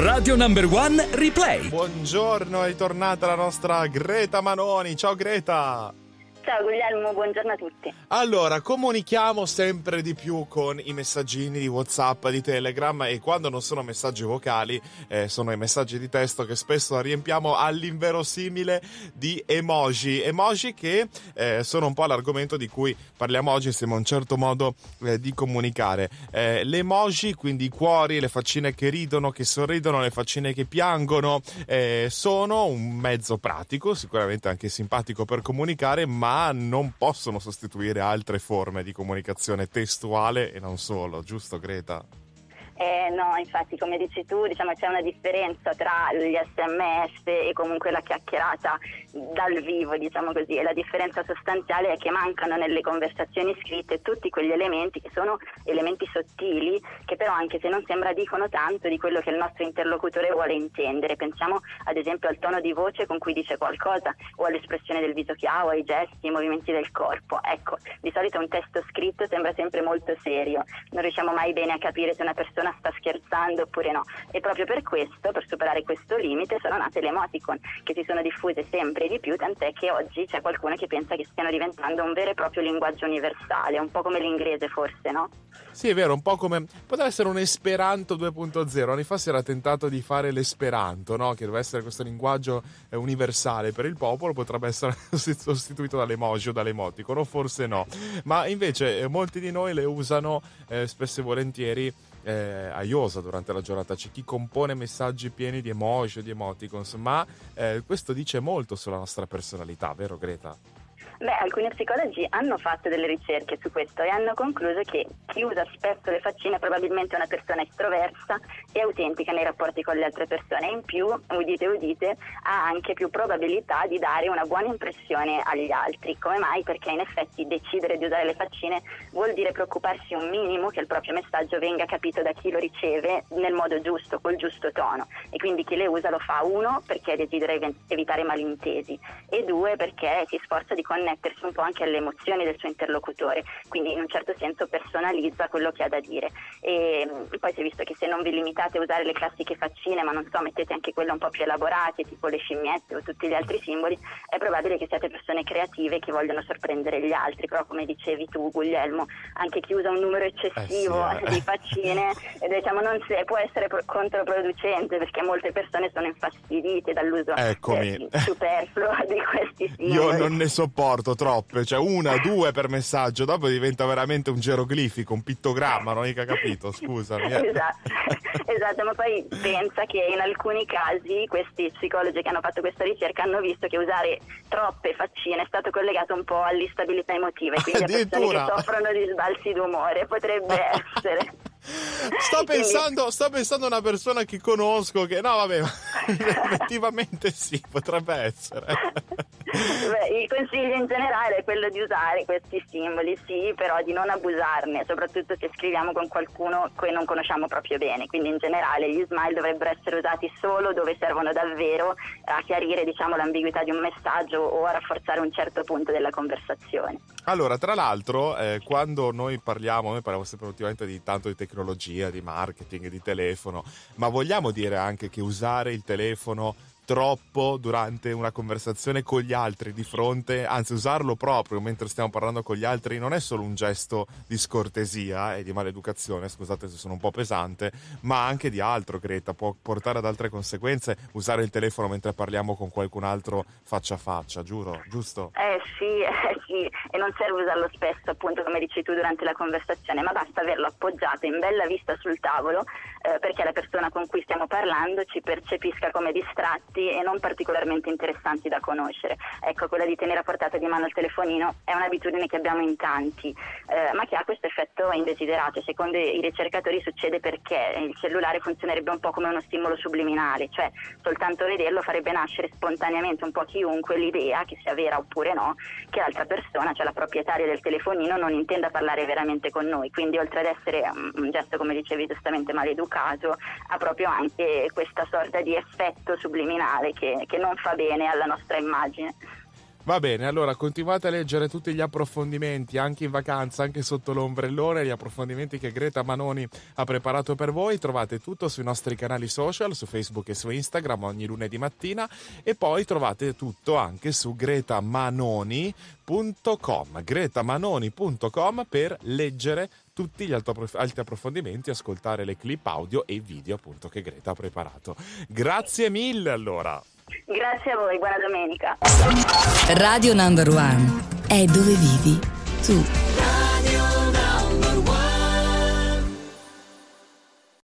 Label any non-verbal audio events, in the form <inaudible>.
Radio Number One Replay. Buongiorno, è tornata la nostra Greta Manoni. Ciao Greta! Ciao Guglielmo, buongiorno a tutti. Allora, comunichiamo sempre di più con i messaggini di WhatsApp, di Telegram e quando non sono messaggi vocali, eh, sono i messaggi di testo che spesso riempiamo all'inverosimile di emoji. Emoji che eh, sono un po' l'argomento di cui parliamo oggi, a un certo modo eh, di comunicare. Eh, le emoji, quindi i cuori, le faccine che ridono, che sorridono, le faccine che piangono, eh, sono un mezzo pratico, sicuramente anche simpatico per comunicare, ma non possono sostituire altre forme di comunicazione testuale e non solo, giusto Greta? Eh, no, infatti, come dici tu, diciamo c'è una differenza tra gli sms e comunque la chiacchierata dal vivo, diciamo così, e la differenza sostanziale è che mancano nelle conversazioni scritte tutti quegli elementi che sono elementi sottili, che però anche se non sembra dicono tanto di quello che il nostro interlocutore vuole intendere. Pensiamo ad esempio al tono di voce con cui dice qualcosa, o all'espressione del viso che ha, o ai gesti, ai movimenti del corpo. Ecco, di solito un testo scritto sembra sempre molto serio, non riusciamo mai bene a capire se una persona persona sta scherzando oppure no. E proprio per questo, per superare questo limite, sono nate le emoticon che si sono diffuse sempre di più, tant'è che oggi c'è qualcuno che pensa che stiano diventando un vero e proprio linguaggio universale, un po' come l'inglese forse, no? Sì, è vero, un po' come potrebbe essere un Esperanto 2.0. Anni fa si era tentato di fare l'Esperanto, no? Che deve essere questo linguaggio eh, universale per il popolo, potrebbe essere <laughs> sostituito dall'emoji o dall'emoticon, o forse no. Ma invece eh, molti di noi le usano eh, spesso e volentieri eh, a iosa durante la giornata. C'è chi compone messaggi pieni di emoji di emoticons, ma eh, questo dice molto sulla nostra personalità, vero Greta? Beh, alcuni psicologi hanno fatto delle ricerche su questo e hanno concluso che chi usa spesso le faccine è probabilmente una persona estroversa e autentica nei rapporti con le altre persone. In più, udite udite, ha anche più probabilità di dare una buona impressione agli altri. Come mai? Perché in effetti decidere di usare le faccine vuol dire preoccuparsi un minimo che il proprio messaggio venga capito da chi lo riceve nel modo giusto, col giusto tono. E quindi chi le usa lo fa uno perché desidera evitare malintesi e due perché si sforza di connettere connettersi un po' anche alle emozioni del suo interlocutore, quindi in un certo senso personalizza quello che ha da dire. E poi si è visto che se non vi limitate a usare le classiche faccine, ma non so, mettete anche quelle un po' più elaborate, tipo le scimmiette o tutti gli altri simboli, è probabile che siate persone creative che vogliono sorprendere gli altri, però come dicevi tu Guglielmo, anche chi usa un numero eccessivo eh sì, eh. <laughs> di faccine <laughs> diciamo, non si, può essere controproducente perché molte persone sono infastidite dall'uso eh, superfluo di questi simboli. Io non ne sopporto sopporto troppe, cioè una, due per messaggio, dopo diventa veramente un geroglifico, un pittogramma, non ho mica capito, scusami. Eh. Esatto. <laughs> esatto, ma poi pensa che in alcuni casi questi psicologi che hanno fatto questa ricerca hanno visto che usare troppe faccine è stato collegato un po' all'instabilità emotiva e quindi a persone che soffrono di sbalzi d'umore potrebbe <laughs> essere. Sto pensando, sto pensando a una persona che conosco che no vabbè <laughs> effettivamente sì potrebbe essere. Beh, il consiglio in generale è quello di usare questi simboli sì però di non abusarne soprattutto se scriviamo con qualcuno che non conosciamo proprio bene. Quindi in generale gli smile dovrebbero essere usati solo dove servono davvero a chiarire diciamo l'ambiguità di un messaggio o a rafforzare un certo punto della conversazione. Allora tra l'altro eh, quando noi parliamo noi parliamo sempre ultimamente di tanto di tecnologia tecnologia, di marketing, di telefono, ma vogliamo dire anche che usare il telefono troppo durante una conversazione con gli altri di fronte, anzi usarlo proprio mentre stiamo parlando con gli altri non è solo un gesto di scortesia e di maleducazione, scusate se sono un po' pesante, ma anche di altro, Greta, può portare ad altre conseguenze usare il telefono mentre parliamo con qualcun altro faccia a faccia, giuro, giusto? Eh sì, <laughs> eh sì, e non serve usarlo spesso, appunto come dici tu durante la conversazione, ma basta averlo appoggiato in bella vista sul tavolo eh, perché la persona con cui stiamo parlando ci percepisca come distratti interessanti e non particolarmente interessanti da conoscere. Ecco, quella di tenere a portata di mano il telefonino è un'abitudine che abbiamo in tanti, eh, ma che ha questo effetto indesiderato. Secondo i ricercatori succede perché il cellulare funzionerebbe un po' come uno stimolo subliminale, cioè soltanto vederlo farebbe nascere spontaneamente un po' chiunque l'idea, che sia vera oppure no, che l'altra persona, cioè la proprietaria del telefonino, non intenda parlare veramente con noi. Quindi oltre ad essere un gesto, come dicevi giustamente, maleducato, ha proprio anche questa sorta di effetto subliminale che, che non fa bene alla nostra immagine. Va bene, allora continuate a leggere tutti gli approfondimenti, anche in vacanza, anche sotto l'ombrellone, gli approfondimenti che Greta Manoni ha preparato per voi. Trovate tutto sui nostri canali social, su Facebook e su Instagram ogni lunedì mattina e poi trovate tutto anche su gretamanoni.com, gretamanoni.com per leggere tutti gli altri approfondimenti, ascoltare le clip audio e video appunto che Greta ha preparato. Grazie mille allora. Grazie a voi, buona domenica. Radio Number One è dove vivi tu.